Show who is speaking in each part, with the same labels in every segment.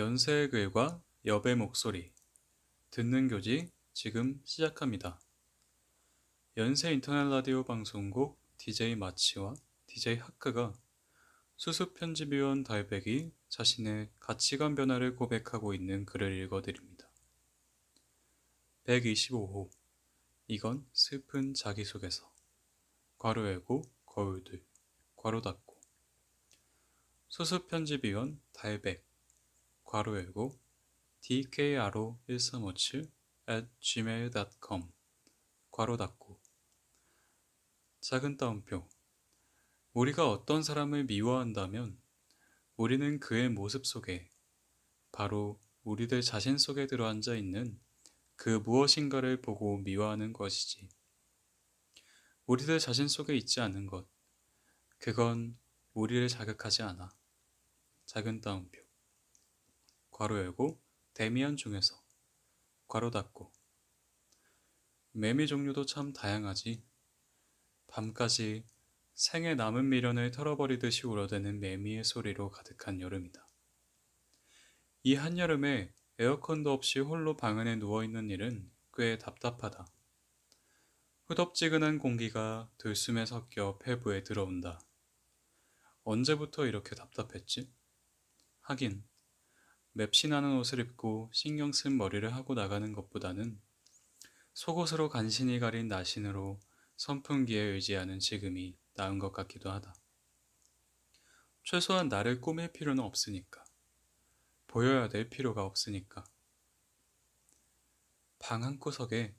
Speaker 1: 연세의 글과 여배 목소리. 듣는 교지 지금 시작합니다. 연세 인터넷 라디오 방송국 DJ 마치와 DJ 하크가 수습 편집위원 달백이 자신의 가치관 변화를 고백하고 있는 글을 읽어드립니다. 125호. 이건 슬픈 자기소개서. 괄호 열고 거울 들 괄호 닫고. 수습 편집위원 달백 괄호 열고 dkro1357 at gmail.com 괄호 닫고 작은 따옴표 우리가 어떤 사람을 미워한다면 우리는 그의 모습 속에 바로 우리들 자신 속에 들어앉아 있는 그 무엇인가를 보고 미워하는 것이지. 우리들 자신 속에 있지 않은 것. 그건 우리를 자극하지 않아. 작은 따옴표. 괄호 열고 데미안 중에서 괄호 닫고 매미 종류도 참 다양하지. 밤까지 생의 남은 미련을 털어버리듯이 울어대는 매미의 소리로 가득한 여름이다. 이 한여름에 에어컨도 없이 홀로 방 안에 누워있는 일은 꽤 답답하다. 후덥지근한 공기가 들숨에 섞여 폐부에 들어온다. 언제부터 이렇게 답답했지? 하긴 맵신하는 옷을 입고 신경 쓴 머리를 하고 나가는 것보다는 속옷으로 간신히 가린 나신으로 선풍기에 의지하는 지금이 나은 것 같기도 하다. 최소한 나를 꾸밀 필요는 없으니까. 보여야 될 필요가 없으니까. 방 한구석에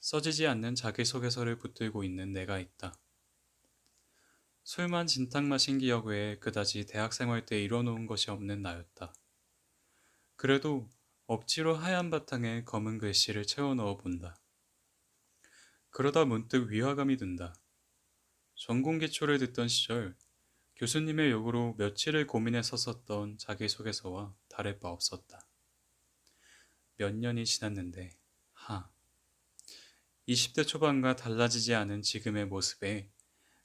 Speaker 1: 써지지 않는 자기소개서를 붙들고 있는 내가 있다. 술만 진탕 마신 기억 외에 그다지 대학생활 때 이뤄놓은 것이 없는 나였다. 그래도 억지로 하얀 바탕에 검은 글씨를 채워 넣어 본다. 그러다 문득 위화감이 든다. 전공 기초를 듣던 시절 교수님의 요구로 며칠을 고민해서 썼던 자기소개서와 다를 바 없었다. 몇 년이 지났는데, 하. 20대 초반과 달라지지 않은 지금의 모습에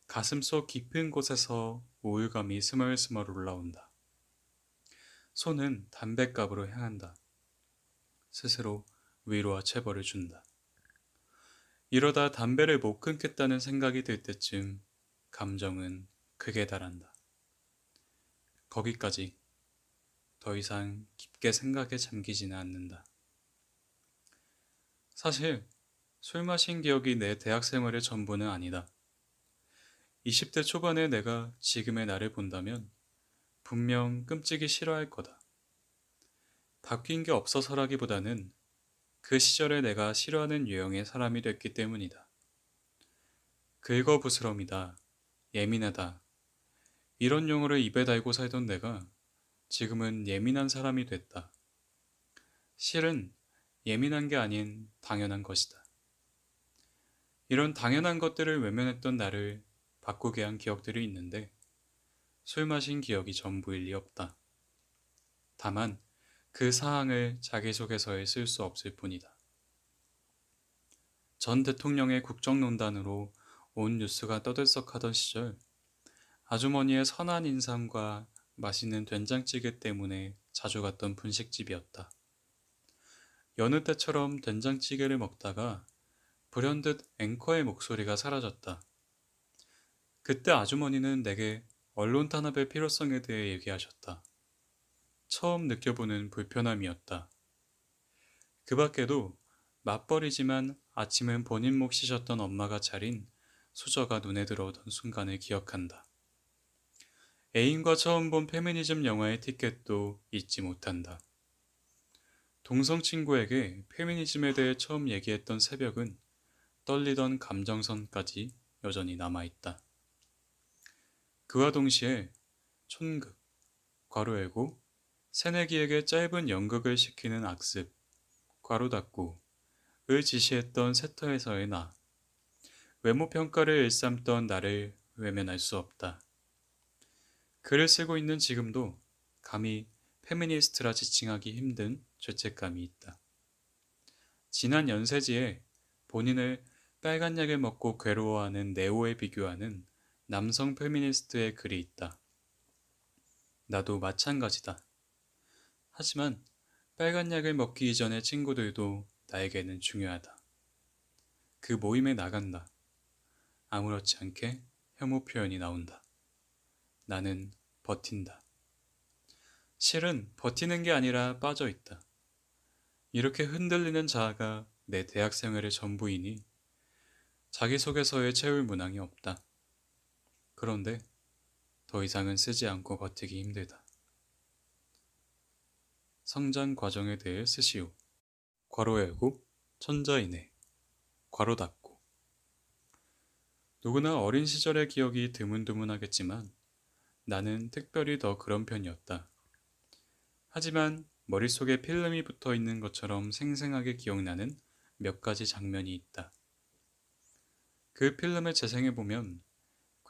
Speaker 1: 가슴 속 깊은 곳에서 우울감이 스멀스멀 올라온다. 손은 담뱃갑으로 향한다. 스스로 위로와 체벌을 준다. 이러다 담배를 못 끊겠다는 생각이 들 때쯤 감정은 극에 달한다. 거기까지 더 이상 깊게 생각에 잠기지는 않는다. 사실 술 마신 기억이 내 대학 생활의 전부는 아니다. 20대 초반에 내가 지금의 나를 본다면 분명 끔찍이 싫어할 거다. 바뀐 게 없어서라기보다는 그 시절에 내가 싫어하는 유형의 사람이 됐기 때문이다. 긁어부스럼이다. 예민하다. 이런 용어를 입에 달고 살던 내가 지금은 예민한 사람이 됐다. 실은 예민한 게 아닌 당연한 것이다. 이런 당연한 것들을 외면했던 나를 바꾸게 한 기억들이 있는데 술 마신 기억이 전부일 리 없다. 다만 그 사항을 자기소개서에 쓸 수 없을 뿐이다. 전 대통령의 국정농단으로 온 뉴스가 떠들썩하던 시절 아주머니의 선한 인상과 맛있는 된장찌개 때문에 자주 갔던 분식집이었다. 여느 때처럼 된장찌개를 먹다가 불현듯 앵커의 목소리가 사라졌다. 그때 아주머니는 내게 언론 탄압의 필요성에 대해 얘기하셨다. 처음 느껴보는 불편함이었다. 그 밖에도 맞벌이지만 아침은 본인 몫 씻었던 엄마가 차린 수저가 눈에 들어오던 순간을 기억한다. 애인과 처음 본 페미니즘 영화의 티켓도 잊지 못한다. 동성 친구에게 페미니즘에 대해 처음 얘기했던 새벽은 떨리던 감정선까지 여전히 남아있다. 그와 동시에 촌극, 괄호 열고 새내기에게 짧은 연극을 시키는 악습, 괄호 닫고 을 지시했던 세터에서의 나, 외모 평가를 일삼던 나를 외면할 수 없다. 글을 쓰고 있는 지금도 감히 페미니스트라 지칭하기 힘든 죄책감이 있다. 지난 연세지에 본인을 빨간 약을 먹고 괴로워하는 네오에 비교하는 남성 페미니스트의 글이 있다. 나도 마찬가지다. 하지만 빨간 약을 먹기 이전의 친구들도 나에게는 중요하다. 그 모임에 나간다. 아무렇지 않게 혐오 표현이 나온다. 나는 버틴다. 실은 버티는 게 아니라 빠져 있다. 이렇게 흔들리는 자아가 내 대학 생활의 전부이니 자기소개서에 채울 문항이 없다. 그런데 더 이상은 쓰지 않고 버티기 힘들다. 성장 과정에 대해 쓰시오. 괄호 열고 천자이네. 괄호 닫고 누구나 어린 시절의 기억이 드문드문하겠지만 나는 특별히 더 그런 편이었다. 하지만 머릿속에 필름이 붙어 있는 것처럼 생생하게 기억나는 몇 가지 장면이 있다. 그 필름을 재생해 보면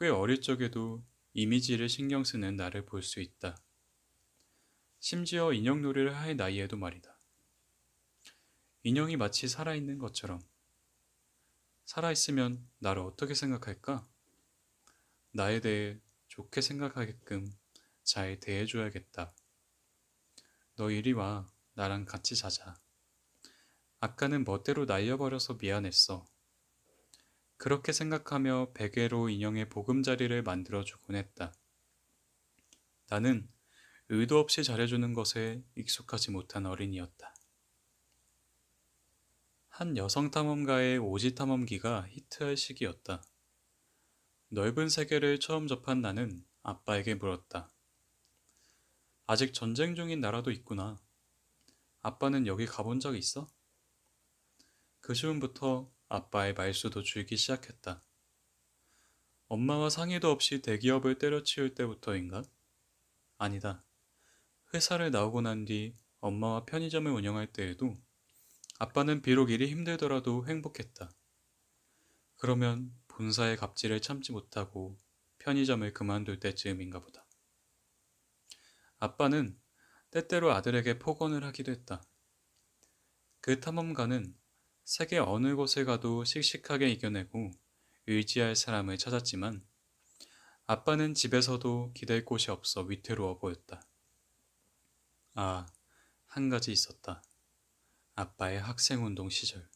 Speaker 1: 꽤 어릴 적에도 이미지를 신경 쓰는 나를 볼 수 있다. 심지어 인형 놀이를 할 나이에도 말이다. 인형이 마치 살아있는 것처럼. 살아있으면 나를 어떻게 생각할까? 나에 대해 좋게 생각하게끔 잘 대해줘야겠다. 너 이리 와. 나랑 같이 자자. 아까는 멋대로 날려버려서 미안했어. 그렇게 생각하며 베개로 인형의 보금자리를 만들어 주곤 했다. 나는 의도 없이 잘해주는 것에 익숙하지 못한 어린이였다. 한 여성 탐험가의 오지 탐험기가 히트할 시기였다. 넓은 세계를 처음 접한 나는 아빠에게 물었다. 아직 전쟁 중인 나라도 있구나. 아빠는 여기 가본 적 있어? 그 즈음부터 아빠의 말수도 줄기 시작했다. 엄마와 상의도 없이 대기업을 때려치울 때부터인가? 아니다. 회사를 나오고 난 뒤 엄마와 편의점을 운영할 때에도 아빠는 비록 일이 힘들더라도 행복했다. 그러면 본사의 갑질을 참지 못하고 편의점을 그만둘 때쯤인가 보다. 아빠는 때때로 아들에게 폭언을 하기도 했다. 그 탐험가는 세계 어느 곳에 가도 씩씩하게 이겨내고 의지할 사람을 찾았지만 아빠는 집에서도 기댈 곳이 없어 위태로워 보였다. 아, 한 가지 있었다. 아빠의 학생운동 시절.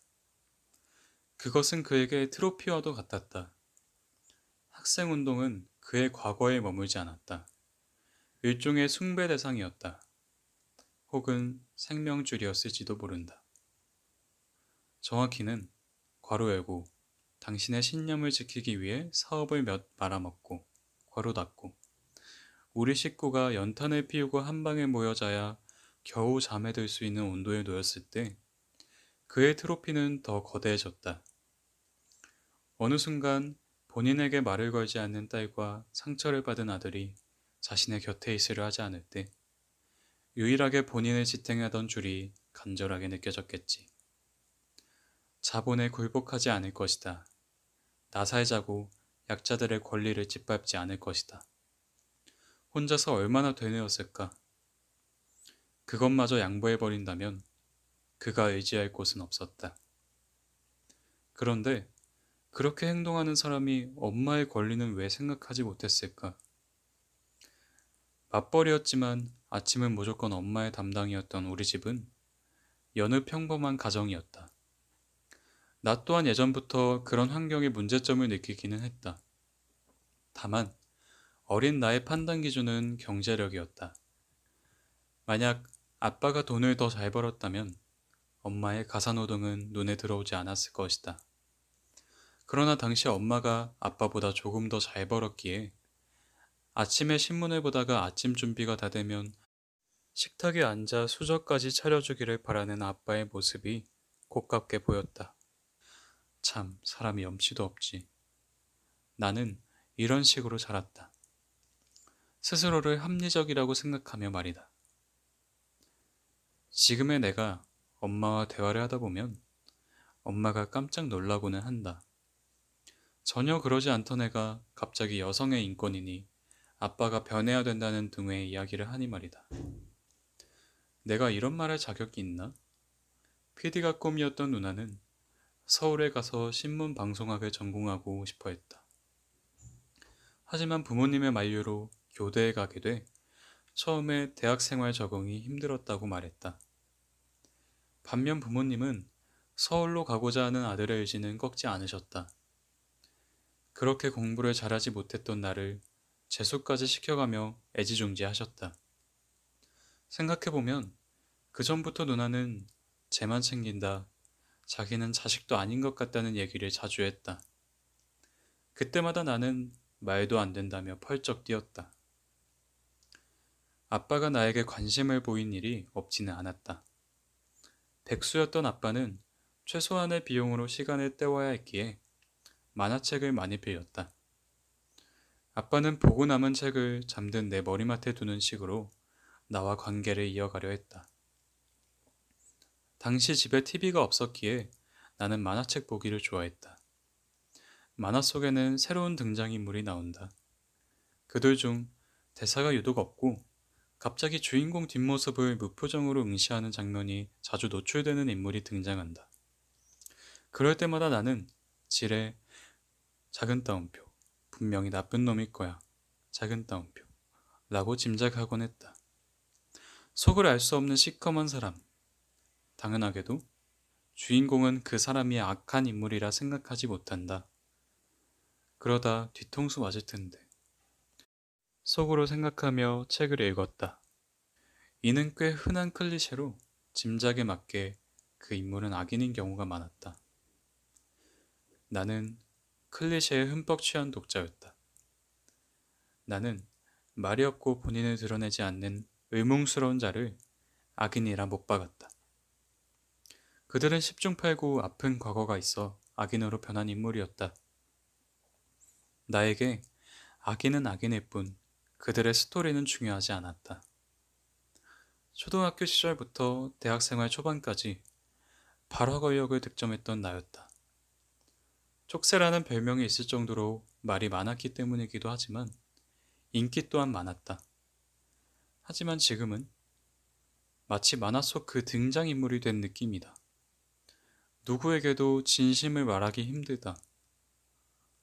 Speaker 1: 그것은 그에게 트로피와도 같았다. 학생운동은 그의 과거에 머물지 않았다. 일종의 숭배 대상이었다. 혹은 생명줄이었을지도 모른다. 정확히는 괄호 열고 당신의 신념을 지키기 위해 사업을 몇 말아먹고 괄호 닫고 우리 식구가 연탄을 피우고 한 방에 모여자야 겨우 잠에 들 수 있는 온도에 놓였을 때 그의 트로피는 더 거대해졌다. 어느 순간 본인에게 말을 걸지 않는 딸과 상처를 받은 아들이 자신의 곁에 있으려 하지 않을 때 유일하게 본인을 지탱하던 줄이 간절하게 느껴졌겠지. 자본에 굴복하지 않을 것이다. 나살자고 약자들의 권리를 짓밟지 않을 것이다. 혼자서 얼마나 되뇌었을까? 그것마저 양보해버린다면 그가 의지할 곳은 없었다. 그런데 그렇게 행동하는 사람이 엄마의 권리는 왜 생각하지 못했을까? 맞벌이였지만 아침은 무조건 엄마의 담당이었던 우리 집은 여느 평범한 가정이었다. 나 또한 예전부터 그런 환경의 문제점을 느끼기는 했다. 다만 어린 나의 판단 기준은 경제력이었다. 만약 아빠가 돈을 더 잘 벌었다면 엄마의 가사노동은 눈에 들어오지 않았을 것이다. 그러나 당시 엄마가 아빠보다 조금 더 잘 벌었기에 아침에 신문을 보다가 아침 준비가 다 되면 식탁에 앉아 수저까지 차려주기를 바라는 아빠의 모습이 고깝게 보였다. 참, 사람이 염치도 없지. 나는 이런 식으로 자랐다. 스스로를 합리적이라고 생각하며 말이다. 지금의 내가 엄마와 대화를 하다 보면 엄마가 깜짝 놀라고는 한다. 전혀 그러지 않던 애가 갑자기 여성의 인권이니 아빠가 변해야 된다는 등의 이야기를 하니 말이다. 내가 이런 말할 자격이 있나? PD가 꿈이었던 누나는 서울에 가서 신문 방송학을 전공하고 싶어 했다. 하지만 부모님의 만류로 교대에 가게 돼 처음에 대학 생활 적응이 힘들었다고 말했다. 반면 부모님은 서울로 가고자 하는 아들의 의지는 꺾지 않으셨다. 그렇게 공부를 잘하지 못했던 나를 재수까지 시켜가며 애지중지하셨다. 생각해보면 그 전부터 누나는 쟤만 챙긴다. 자기는 자식도 아닌 것 같다는 얘기를 자주 했다. 그때마다 나는 말도 안 된다며 펄쩍 뛰었다. 아빠가 나에게 관심을 보인 일이 없지는 않았다. 백수였던 아빠는 최소한의 비용으로 시간을 때워야 했기에 만화책을 많이 빌렸다. 아빠는 보고 남은 책을 잠든 내 머리맡에 두는 식으로 나와 관계를 이어가려 했다. 당시 집에 TV가 없었기에 나는 만화책 보기를 좋아했다. 만화 속에는 새로운 등장인물이 나온다. 그들 중 대사가 유독 없고 갑자기 주인공 뒷모습을 무표정으로 응시하는 장면이 자주 노출되는 인물이 등장한다. 그럴 때마다 나는 지레 작은 따옴표 분명히 나쁜 놈일 거야 작은 따옴표 라고 짐작하곤 했다. 속을 알 수 없는 시커먼 사람 당연하게도 주인공은 그 사람이 악한 인물이라 생각하지 못한다. 그러다 뒤통수 맞을 텐데. 속으로 생각하며 책을 읽었다. 이는 꽤 흔한 클리셰로 짐작에 맞게 그 인물은 악인인 경우가 많았다. 나는 클리셰에 흠뻑 취한 독자였다. 나는 말이 없고 본인을 드러내지 않는 의문스러운 자를 악인이라 못 박았다. 그들은 10중 8구 아픈 과거가 있어 악인으로 변한 인물이었다. 나에게 악인은 악인일 뿐 그들의 스토리는 중요하지 않았다. 초등학교 시절부터 대학생활 초반까지 발화걸력을 득점했던 나였다. 쪽새라는 별명이 있을 정도로 말이 많았기 때문이기도 하지만 인기 또한 많았다. 하지만 지금은 마치 만화 속 그 등장인물이 된 느낌이다. 누구에게도 진심을 말하기 힘들다.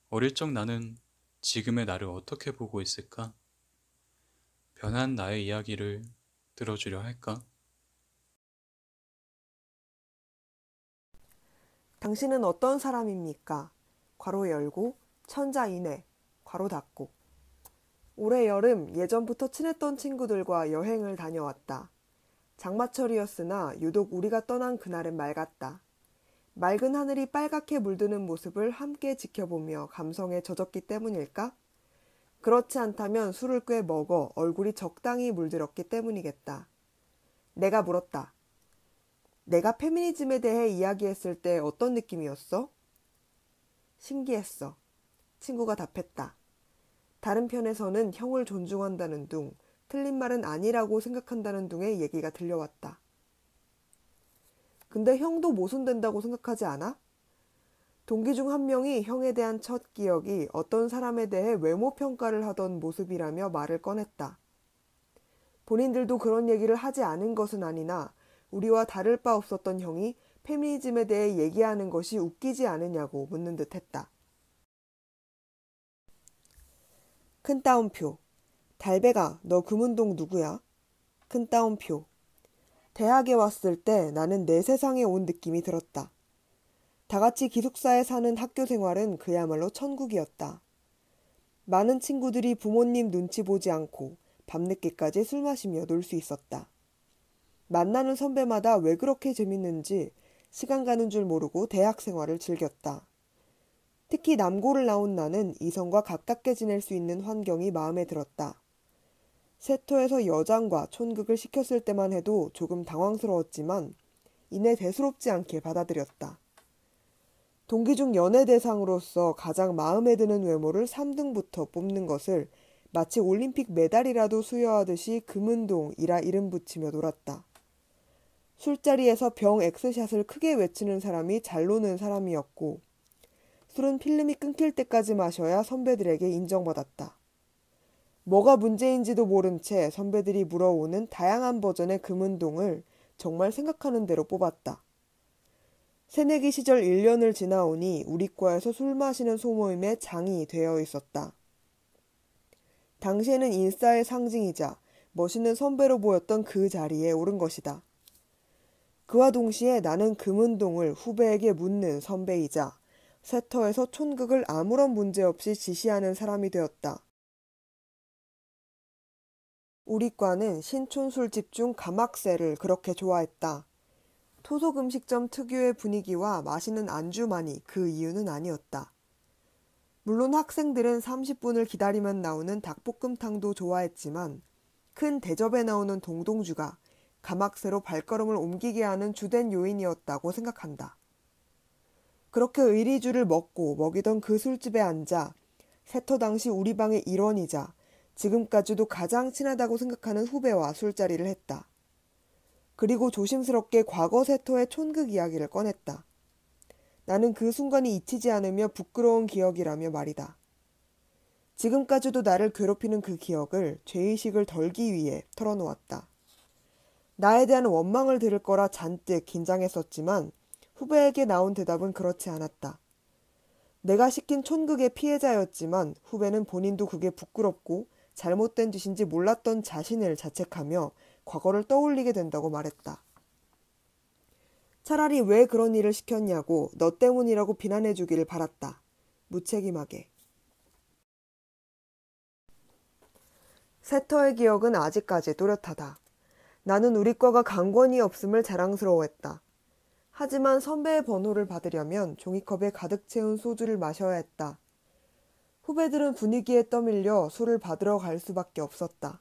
Speaker 1: 어릴 적 나는 지금의 나를 어떻게 보고 있을까? 변한 나의 이야기를 들어주려 할까?
Speaker 2: 당신은 어떤 사람입니까? 괄호 열고 천자인해 괄호 닫고 올해 여름 예전부터 친했던 친구들과 여행을 다녀왔다. 장마철이었으나 유독 우리가 떠난 그날은 맑았다. 맑은 하늘이 빨갛게 물드는 모습을 함께 지켜보며 감성에 젖었기 때문일까? 그렇지 않다면 술을 꽤 먹어 얼굴이 적당히 물들었기 때문이겠다. 내가 물었다. 내가 페미니즘에 대해 이야기했을 때 어떤 느낌이었어? 신기했어. 친구가 답했다. 다른 편에서는 형을 존중한다는 둥, 틀린 말은 아니라고 생각한다는 둥의 얘기가 들려왔다. 근데 형도 모순된다고 생각하지 않아? 동기 중 한 명이 형에 대한 첫 기억이 어떤 사람에 대해 외모 평가를 하던 모습이라며 말을 꺼냈다. 본인들도 그런 얘기를 하지 않은 것은 아니나 우리와 다를 바 없었던 형이 페미니즘에 대해 얘기하는 것이 웃기지 않으냐고 묻는 듯 했다. 큰 따옴표. 달배가 너 금운동 누구야? 큰 따옴표. 대학에 왔을 때 나는 내 세상에 온 느낌이 들었다. 다 같이 기숙사에 사는 학교 생활은 그야말로 천국이었다. 많은 친구들이 부모님 눈치 보지 않고 밤늦게까지 술 마시며 놀 수 있었다. 만나는 선배마다 왜 그렇게 재밌는지 시간 가는 줄 모르고 대학 생활을 즐겼다. 특히 남고를 나온 나는 이성과 가깝게 지낼 수 있는 환경이 마음에 들었다. 세토에서 여장과 촌극을 시켰을 때만 해도 조금 당황스러웠지만 이내 대수롭지 않게 받아들였다. 동기 중 연애 대상으로서 가장 마음에 드는 외모를 3등부터 뽑는 것을 마치 올림픽 메달이라도 수여하듯이 금은동이라 이름 붙이며 놀았다. 술자리에서 병 엑스샷을 크게 외치는 사람이 잘 노는 사람이었고 술은 필름이 끊길 때까지 마셔야 선배들에게 인정받았다. 뭐가 문제인지도 모른 채 선배들이 물어오는 다양한 버전의 금운동을 정말 생각하는 대로 뽑았다. 새내기 시절 1년을 지나오니 우리 과에서 술 마시는 소모임의 장이 되어 있었다. 당시에는 인싸의 상징이자 멋있는 선배로 보였던 그 자리에 오른 것이다. 그와 동시에 나는 금운동을 후배에게 묻는 선배이자 세터에서 촌극을 아무런 문제 없이 지시하는 사람이 되었다. 우리 과는 신촌 술 집 중 가막새를 그렇게 좋아했다. 토속 음식점 특유의 분위기와 맛있는 안주만이 그 이유는 아니었다. 물론 학생들은 30분을 기다리면 나오는 닭볶음탕도 좋아했지만 큰 대접에 나오는 동동주가 가막새로 발걸음을 옮기게 하는 주된 요인이었다고 생각한다. 그렇게 의리주를 먹고 먹이던 그 술집에 앉아 세터 당시 우리 방의 일원이자 지금까지도 가장 친하다고 생각하는 후배와 술자리를 했다. 그리고 조심스럽게 과거 세터의 촌극 이야기를 꺼냈다. 나는 그 순간이 잊히지 않으며 부끄러운 기억이라며 말이다. 지금까지도 나를 괴롭히는 그 기억을 죄의식을 덜기 위해 털어놓았다. 나에 대한 원망을 들을 거라 잔뜩 긴장했었지만 후배에게 나온 대답은 그렇지 않았다. 내가 시킨 촌극의 피해자였지만 후배는 본인도 그게 부끄럽고 잘못된 짓인지 몰랐던 자신을 자책하며 과거를 떠올리게 된다고 말했다. 차라리 왜 그런 일을 시켰냐고 너 때문이라고 비난해 주기를 바랐다. 무책임하게. 세터의 기억은 아직까지 또렷하다. 나는 우리 과가 강권이 없음을 자랑스러워했다. 하지만 선배의 번호를 받으려면 종이컵에 가득 채운 소주를 마셔야 했다. 후배들은 분위기에 떠밀려 술을 받으러 갈 수밖에 없었다.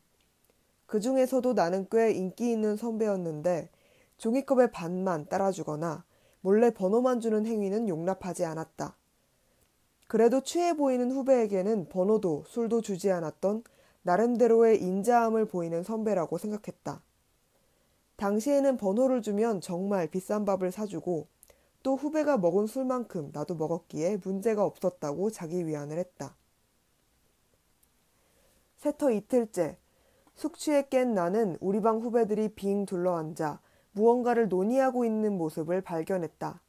Speaker 2: 그 중에서도 나는 꽤 인기 있는 선배였는데 종이컵의 반만 따라주거나 몰래 번호만 주는 행위는 용납하지 않았다. 그래도 취해 보이는 후배에게는 번호도 술도 주지 않았던 나름대로의 인자함을 보이는 선배라고 생각했다. 당시에는 번호를 주면 정말 비싼 밥을 사주고 또 후배가 먹은 술만큼 나도 먹었기에 문제가 없었다고 자기 위안을 했다. 세터 이틀째 숙취에 깬 나는 우리 방 후배들이 빙 둘러앉아 무언가를 논의하고 있는 모습을 발견했다.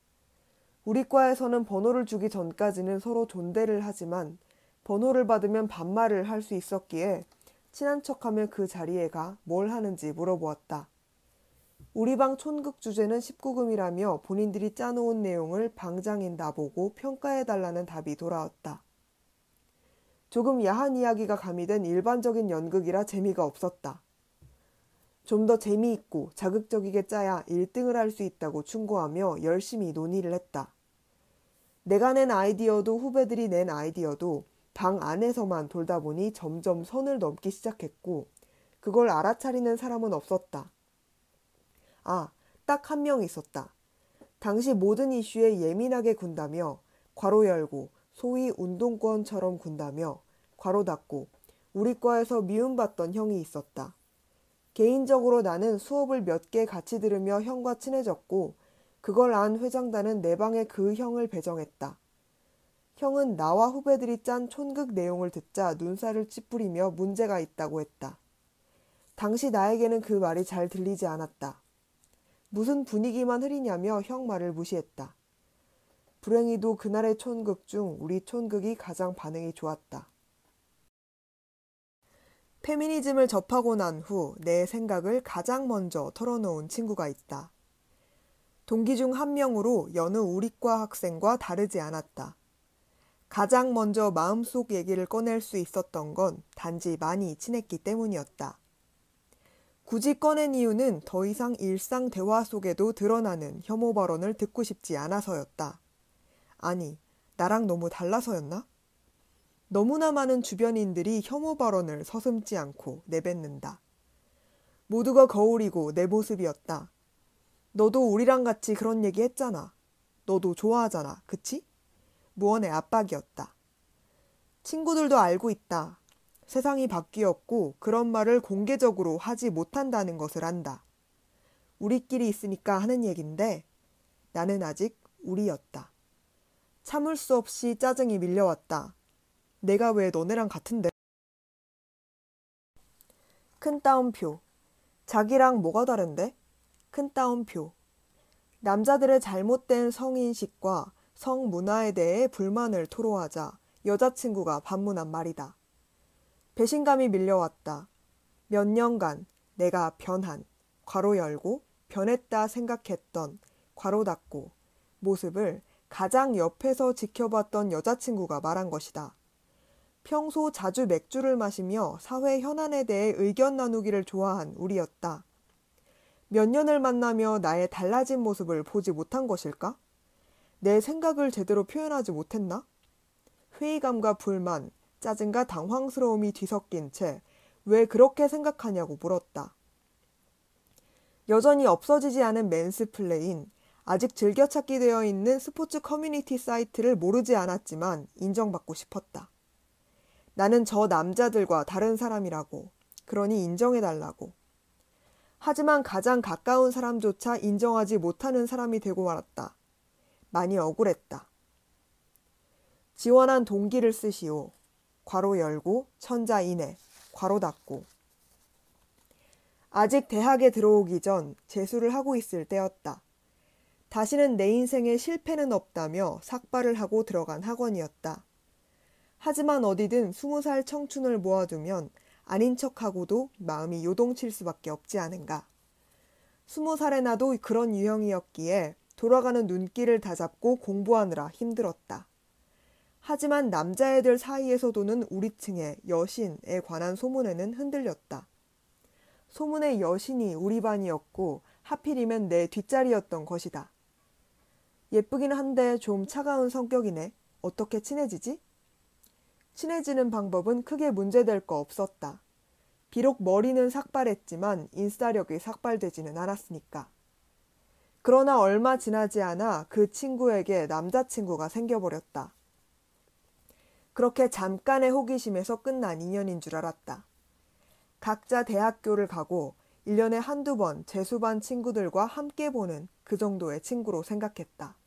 Speaker 2: 우리 과에서는 번호를 주기 전까지는 서로 존대를 하지만 번호를 받으면 반말을 할 수 있었기에 친한 척하며 그 자리에 가 뭘 하는지 물어보았다. 우리 방 촌극 주제는 19금이라며 본인들이 짜놓은 내용을 방장인 나보고 평가해달라는 답이 돌아왔다. 조금 야한 이야기가 가미된 일반적인 연극이라 재미가 없었다. 좀 더 재미있고 자극적이게 짜야 1등을 할 수 있다고 충고하며 열심히 논의를 했다. 내가 낸 아이디어도 후배들이 낸 아이디어도 방 안에서만 돌다 보니 점점 선을 넘기 시작했고 그걸 알아차리는 사람은 없었다. 아, 딱 한 명 있었다. 당시 모든 이슈에 예민하게 군다며 괄호 열고 소위 운동권처럼 군다며 괄호 닫고 우리 과에서 미움받던 형이 있었다. 개인적으로 나는 수업을 몇 개 같이 들으며 형과 친해졌고 그걸 안 회장단은 내 방에 그 형을 배정했다. 형은 나와 후배들이 짠 촌극 내용을 듣자 눈살을 찌푸리며 문제가 있다고 했다. 당시 나에게는 그 말이 잘 들리지 않았다. 무슨 분위기만 흐리냐며 형 말을 무시했다. 불행히도 그날의 촌극 중 우리 촌극이 가장 반응이 좋았다. 페미니즘을 접하고 난 후 내 생각을 가장 먼저 털어놓은 친구가 있다. 동기 중 한 명으로 여느 우리과 학생과 다르지 않았다. 가장 먼저 마음속 얘기를 꺼낼 수 있었던 건 단지 많이 친했기 때문이었다. 굳이 꺼낸 이유는 더 이상 일상 대화 속에도 드러나는 혐오 발언을 듣고 싶지 않아서였다. 아니, 나랑 너무 달라서였나? 너무나 많은 주변인들이 혐오 발언을 서슴지 않고 내뱉는다. 모두가 거울이고 내 모습이었다. 너도 우리랑 같이 그런 얘기 했잖아. 너도 좋아하잖아. 그치? 무언의 압박이었다. 친구들도 알고 있다. 세상이 바뀌었고 그런 말을 공개적으로 하지 못한다는 것을 안다. 우리끼리 있으니까 하는 얘긴데 나는 아직 우리였다. 참을 수 없이 짜증이 밀려왔다. 내가 왜 너네랑 같은데? 큰 따옴표. 자기랑 뭐가 다른데? 큰 따옴표. 남자들의 잘못된 성인식과 성문화에 대해 불만을 토로하자 여자친구가 반문한 말이다. 배신감이 밀려왔다. 몇 년간 내가 변한, 괄호 열고, 변했다 생각했던, 괄호 닫고, 모습을 가장 옆에서 지켜봤던 여자친구가 말한 것이다. 평소 자주 맥주를 마시며 사회 현안에 대해 의견 나누기를 좋아한 우리였다. 몇 년을 만나며 나의 달라진 모습을 보지 못한 것일까? 내 생각을 제대로 표현하지 못했나? 회의감과 불만, 짜증과 당황스러움이 뒤섞인 채 왜 그렇게 생각하냐고 물었다. 여전히 없어지지 않은 맨스플레인, 아직 즐겨찾기 되어 있는 스포츠 커뮤니티 사이트를 모르지 않았지만 인정받고 싶었다. 나는 저 남자들과 다른 사람이라고, 그러니 인정해달라고. 하지만 가장 가까운 사람조차 인정하지 못하는 사람이 되고 말았다. 많이 억울했다. 지원한 동기를 쓰시오. 괄호 열고 천자인해 괄호 닫고 아직 대학에 들어오기 전 재수를 하고 있을 때였다. 다시는 내 인생에 실패는 없다며 삭발을 하고 들어간 학원이었다. 하지만 어디든 스무 살 청춘을 모아두면 아닌 척하고도 마음이 요동칠 수밖에 없지 않은가. 스무 살에 나도 그런 유형이었기에 돌아가는 눈길을 다잡고 공부하느라 힘들었다. 하지만 남자애들 사이에서 도는 우리 층의 여신에 관한 소문에는 흔들렸다. 소문의 여신이 우리 반이었고 하필이면 내 뒷자리였던 것이다. 예쁘긴 한데 좀 차가운 성격이네. 어떻게 친해지지? 친해지는 방법은 크게 문제될 거 없었다. 비록 머리는 삭발했지만 인싸력이 삭발되지는 않았으니까. 그러나 얼마 지나지 않아 그 친구에게 남자친구가 생겨버렸다. 그렇게 잠깐의 호기심에서 끝난 인연인 줄 알았다. 각자 대학교를 가고 1년에 한두 번 재수반 친구들과 함께 보는 그 정도의 친구로 생각했다.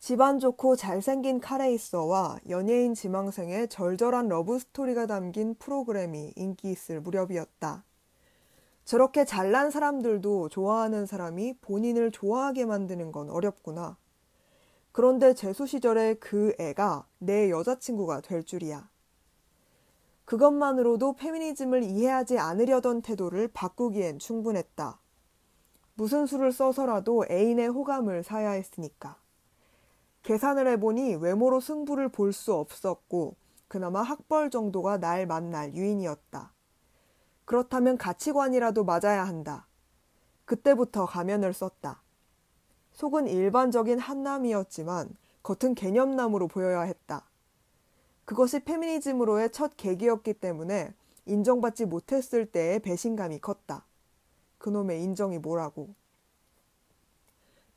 Speaker 2: 집안 좋고 잘생긴 카레이서와 연예인 지망생의 절절한 러브 스토리가 담긴 프로그램이 인기 있을 무렵이었다. 저렇게 잘난 사람들도 좋아하는 사람이 본인을 좋아하게 만드는 건 어렵구나. 그런데 재수 시절에 그 애가 내 여자친구가 될 줄이야. 그것만으로도 페미니즘을 이해하지 않으려던 태도를 바꾸기엔 충분했다. 무슨 수를 써서라도 애인의 호감을 사야 했으니까. 계산을 해보니 외모로 승부를 볼 수 없었고 그나마 학벌 정도가 날 만날 유인이었다. 그렇다면 가치관이라도 맞아야 한다. 그때부터 가면을 썼다. 속은 일반적인 한남이었지만 겉은 개념남으로 보여야 했다. 그것이 페미니즘으로의 첫 계기였기 때문에 인정받지 못했을 때의 배신감이 컸다. 그놈의 인정이 뭐라고.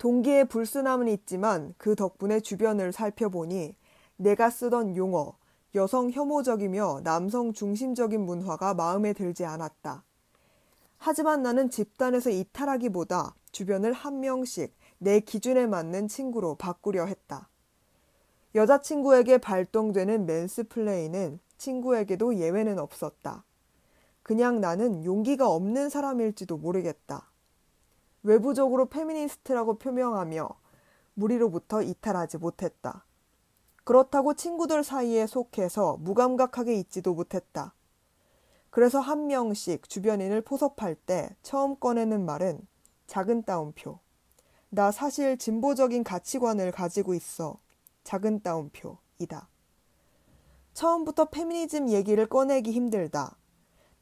Speaker 2: 동기의 불순함은 있지만 그 덕분에 주변을 살펴보니 내가 쓰던 용어, 여성 혐오적이며 남성 중심적인 문화가 마음에 들지 않았다. 하지만 나는 집단에서 이탈하기보다 주변을 한 명씩 내 기준에 맞는 친구로 바꾸려 했다. 여자친구에게 발동되는 맨스플레이는 친구에게도 예외는 없었다. 그냥 나는 용기가 없는 사람일지도 모르겠다. 외부적으로 페미니스트라고 표명하며 무리로부터 이탈하지 못했다. 그렇다고 친구들 사이에 속해서 무감각하게 있지도 못했다. 그래서 한 명씩 주변인을 포섭할 때 처음 꺼내는 말은 작은 따옴표. 나 사실 진보적인 가치관을 가지고 있어. 작은 따옴표이다. 처음부터 페미니즘 얘기를 꺼내기 힘들다.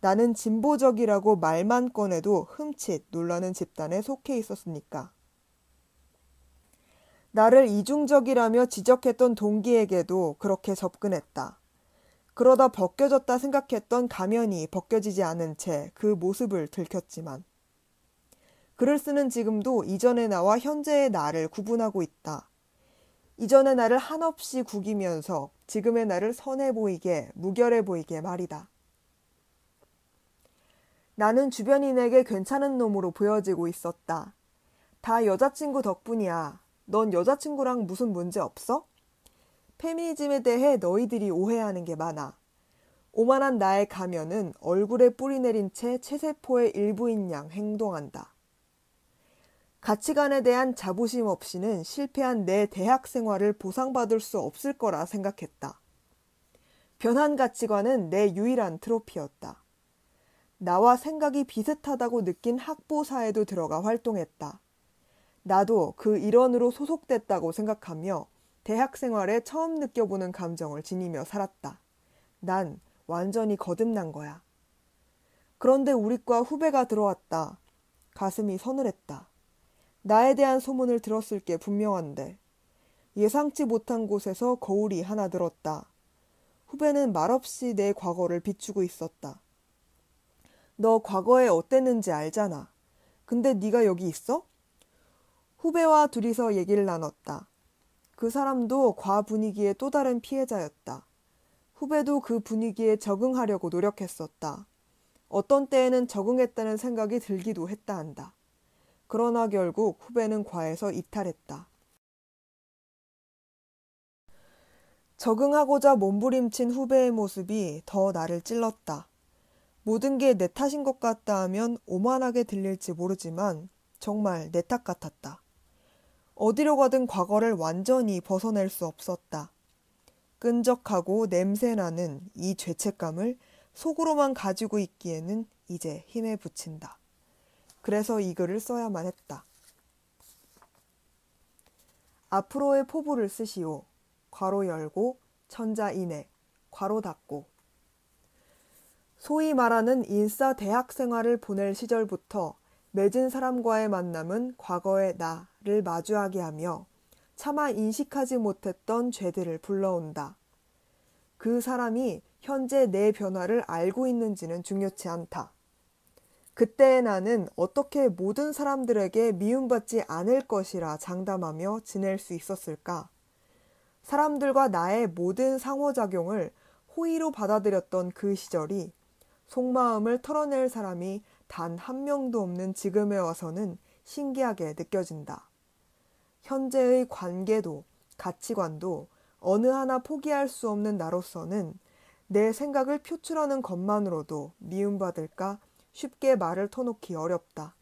Speaker 2: 나는 진보적이라고 말만 꺼내도 흠칫 놀라는 집단에 속해 있었으니까. 나를 이중적이라며 지적했던 동기에게도 그렇게 접근했다. 그러다 벗겨졌다 생각했던 가면이 벗겨지지 않은 채 그 모습을 들켰지만 글을 쓰는 지금도 이전의 나와 현재의 나를 구분하고 있다. 이전의 나를 한없이 구기면서 지금의 나를 선해 보이게, 무결해 보이게 말이다. 나는 주변인에게 괜찮은 놈으로 보여지고 있었다. 다 여자친구 덕분이야. 넌 여자친구랑 무슨 문제 없어? 페미니즘에 대해 너희들이 오해하는 게 많아. 오만한 나의 가면은 얼굴에 뿌리 내린 채 체세포의 일부인 양 행동한다. 가치관에 대한 자부심 없이는 실패한 내 대학 생활을 보상받을 수 없을 거라 생각했다. 변한 가치관은 내 유일한 트로피였다. 나와 생각이 비슷하다고 느낀 학부사에도 들어가 활동했다. 나도 그 일원으로 소속됐다고 생각하며 대학 생활에 처음 느껴보는 감정을 지니며 살았다. 난 완전히 거듭난 거야. 그런데 우리과 후배가 들어왔다. 가슴이 서늘했다. 나에 대한 소문을 들었을 게 분명한데 예상치 못한 곳에서 거울이 하나 들었다. 후배는 말없이 내 과거를 비추고 있었다. 너 과거에 어땠는지 알잖아. 근데 네가 여기 있어? 후배와 둘이서 얘기를 나눴다. 그 사람도 과 분위기의 또 다른 피해자였다. 후배도 그 분위기에 적응하려고 노력했었다. 어떤 때에는 적응했다는 생각이 들기도 했다 한다. 그러나 결국 후배는 과에서 이탈했다. 적응하고자 몸부림친 후배의 모습이 더 나를 찔렀다. 모든 게 내 탓인 것 같다 하면 오만하게 들릴지 모르지만 정말 내 탓 같았다. 어디로 가든 과거를 완전히 벗어낼 수 없었다. 끈적하고 냄새나는 이 죄책감을 속으로만 가지고 있기에는 이제 힘에 붙인다. 그래서 이 글을 써야만 했다. 앞으로의 포부를 쓰시오. 괄호 열고 천자인해 괄호 닫고 소위 말하는 인싸 대학 생활을 보낼 시절부터 맺은 사람과의 만남은 과거의 나를 마주하게 하며 차마 인식하지 못했던 죄들을 불러온다. 그 사람이 현재 내 변화를 알고 있는지는 중요치 않다. 그때의 나는 어떻게 모든 사람들에게 미움받지 않을 것이라 장담하며 지낼 수 있었을까? 사람들과 나의 모든 상호작용을 호의로 받아들였던 그 시절이 속마음을 털어낼 사람이 단 한 명도 없는 지금에 와서는 신기하게 느껴진다. 현재의 관계도 가치관도 어느 하나 포기할 수 없는 나로서는 내 생각을 표출하는 것만으로도 미움받을까 쉽게 말을 터놓기 어렵다.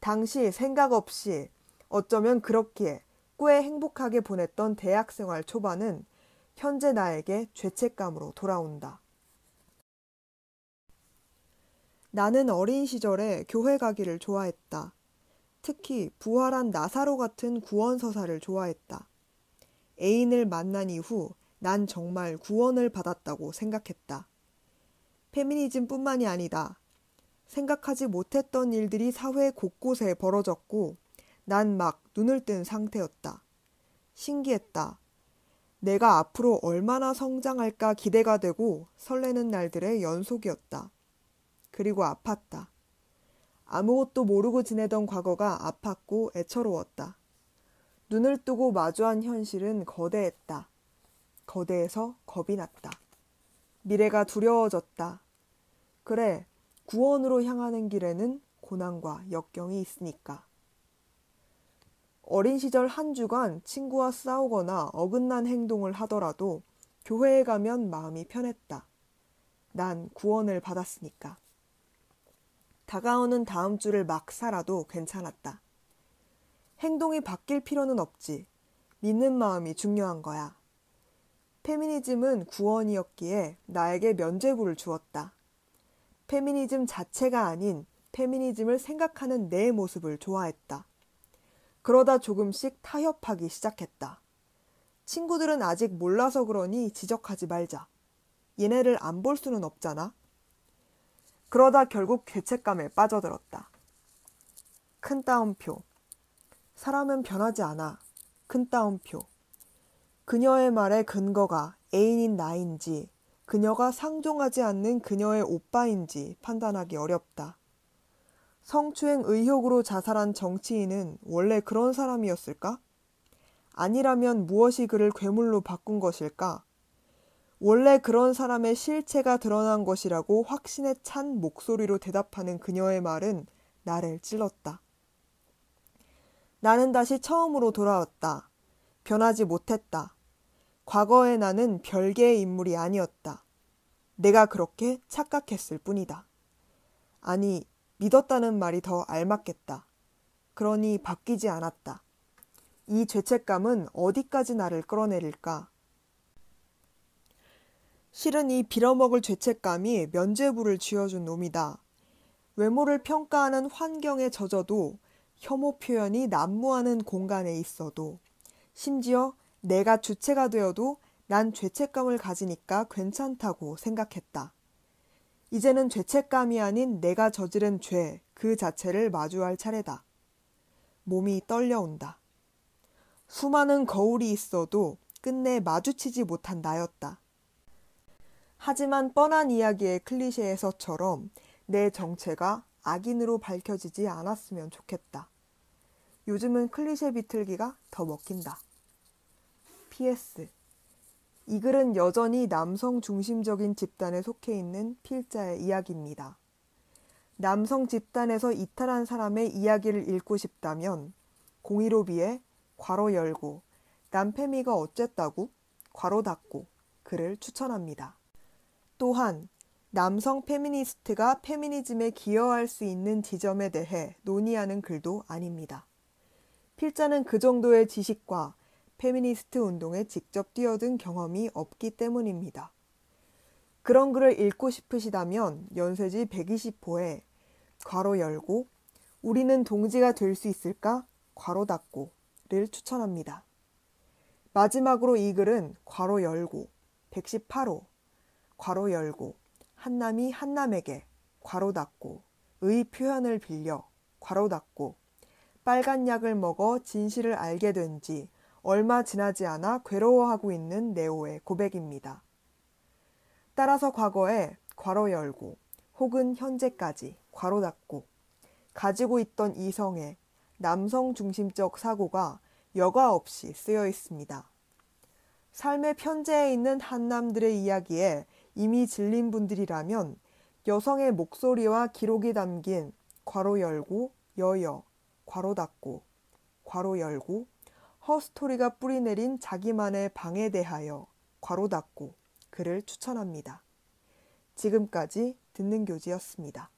Speaker 2: 당시 생각 없이 어쩌면 그렇기에 꽤 행복하게 보냈던 대학 생활 초반은 현재 나에게 죄책감으로 돌아온다. 나는 어린 시절에 교회 가기를 좋아했다. 특히 부활한 나사로 같은 구원서사를 좋아했다. 애인을 만난 이후 난 정말 구원을 받았다고 생각했다. 페미니즘뿐만이 아니다. 생각하지 못했던 일들이 사회 곳곳에 벌어졌고 난 막 눈을 뜬 상태였다. 신기했다. 내가 앞으로 얼마나 성장할까 기대가 되고 설레는 날들의 연속이었다. 그리고 아팠다. 아무것도 모르고 지내던 과거가 아팠고 애처로웠다. 눈을 뜨고 마주한 현실은 거대했다. 거대해서 겁이 났다. 미래가 두려워졌다. 그래, 구원으로 향하는 길에는 고난과 역경이 있으니까. 어린 시절 한 주간 친구와 싸우거나 어긋난 행동을 하더라도 교회에 가면 마음이 편했다. 난 구원을 받았으니까. 다가오는 다음 주를 막 살아도 괜찮았다. 행동이 바뀔 필요는 없지. 믿는 마음이 중요한 거야. 페미니즘은 구원이었기에 나에게 면죄부를 주었다. 페미니즘 자체가 아닌 페미니즘을 생각하는 내 모습을 좋아했다. 그러다 조금씩 타협하기 시작했다. 친구들은 아직 몰라서 그러니 지적하지 말자. 얘네를 안 볼 수는 없잖아. 그러다 결국 죄책감에 빠져들었다. 큰 따옴표. 사람은 변하지 않아. 큰 따옴표. 그녀의 말의 근거가 애인인 나인지 그녀가 상종하지 않는 그녀의 오빠인지 판단하기 어렵다. 성추행 의혹으로 자살한 정치인은 원래 그런 사람이었을까? 아니라면 무엇이 그를 괴물로 바꾼 것일까? 원래 그런 사람의 실체가 드러난 것이라고 확신에 찬 목소리로 대답하는 그녀의 말은 나를 찔렀다. 나는 다시 처음으로 돌아왔다. 변하지 못했다. 과거의 나는 별개의 인물이 아니었다. 내가 그렇게 착각했을 뿐이다. 아니, 믿었다는 말이 더 알맞겠다. 그러니 바뀌지 않았다. 이 죄책감은 어디까지 나를 끌어내릴까? 실은 이 빌어먹을 죄책감이 면죄부를 쥐어준 놈이다. 외모를 평가하는 환경에 젖어도 혐오 표현이 난무하는 공간에 있어도 심지어 내가 주체가 되어도 난 죄책감을 가지니까 괜찮다고 생각했다. 이제는 죄책감이 아닌 내가 저지른 죄 그 자체를 마주할 차례다. 몸이 떨려온다. 수많은 거울이 있어도 끝내 마주치지 못한 나였다. 하지만 뻔한 이야기의 클리셰에서처럼 내 정체가 악인으로 밝혀지지 않았으면 좋겠다. 요즘은 클리셰 비틀기가 더 먹힌다. PS. 이 글은 여전히 남성 중심적인 집단에 속해 있는 필자의 이야기입니다. 남성 집단에서 이탈한 사람의 이야기를 읽고 싶다면 015B에 괄호 열고 남페미가 어쨌다고 괄호 닫고 글을 추천합니다. 또한 남성 페미니스트가 페미니즘에 기여할 수 있는 지점에 대해 논의하는 글도 아닙니다. 필자는 그 정도의 지식과 페미니스트 운동에 직접 뛰어든 경험이 없기 때문입니다. 그런 글을 읽고 싶으시다면 연세지 120호에 괄호 열고 우리는 동지가 될 수 있을까? 괄호 닫고를 추천합니다. 마지막으로 이 글은 괄호 열고 118호 괄호 열고 한남이 한남에게 괄호 닫고 의 표현을 빌려 괄호 닫고 빨간 약을 먹어 진실을 알게 된 지 얼마 지나지 않아 괴로워하고 있는 네오의 고백입니다. 따라서 과거에 괄호 열고 혹은 현재까지 괄호 닫고 가지고 있던 이성의 남성 중심적 사고가 여과 없이 쓰여 있습니다. 삶의 편재에 있는 한남들의 이야기에 이미 질린 분들이라면 여성의 목소리와 기록이 담긴 괄호 열고 여여 괄호 닫고 괄호 열고 허스토리가 뿌리내린 자기만의 방에 대하여 괄호 닫고 글을 추천합니다. 지금까지 듣는 교지였습니다.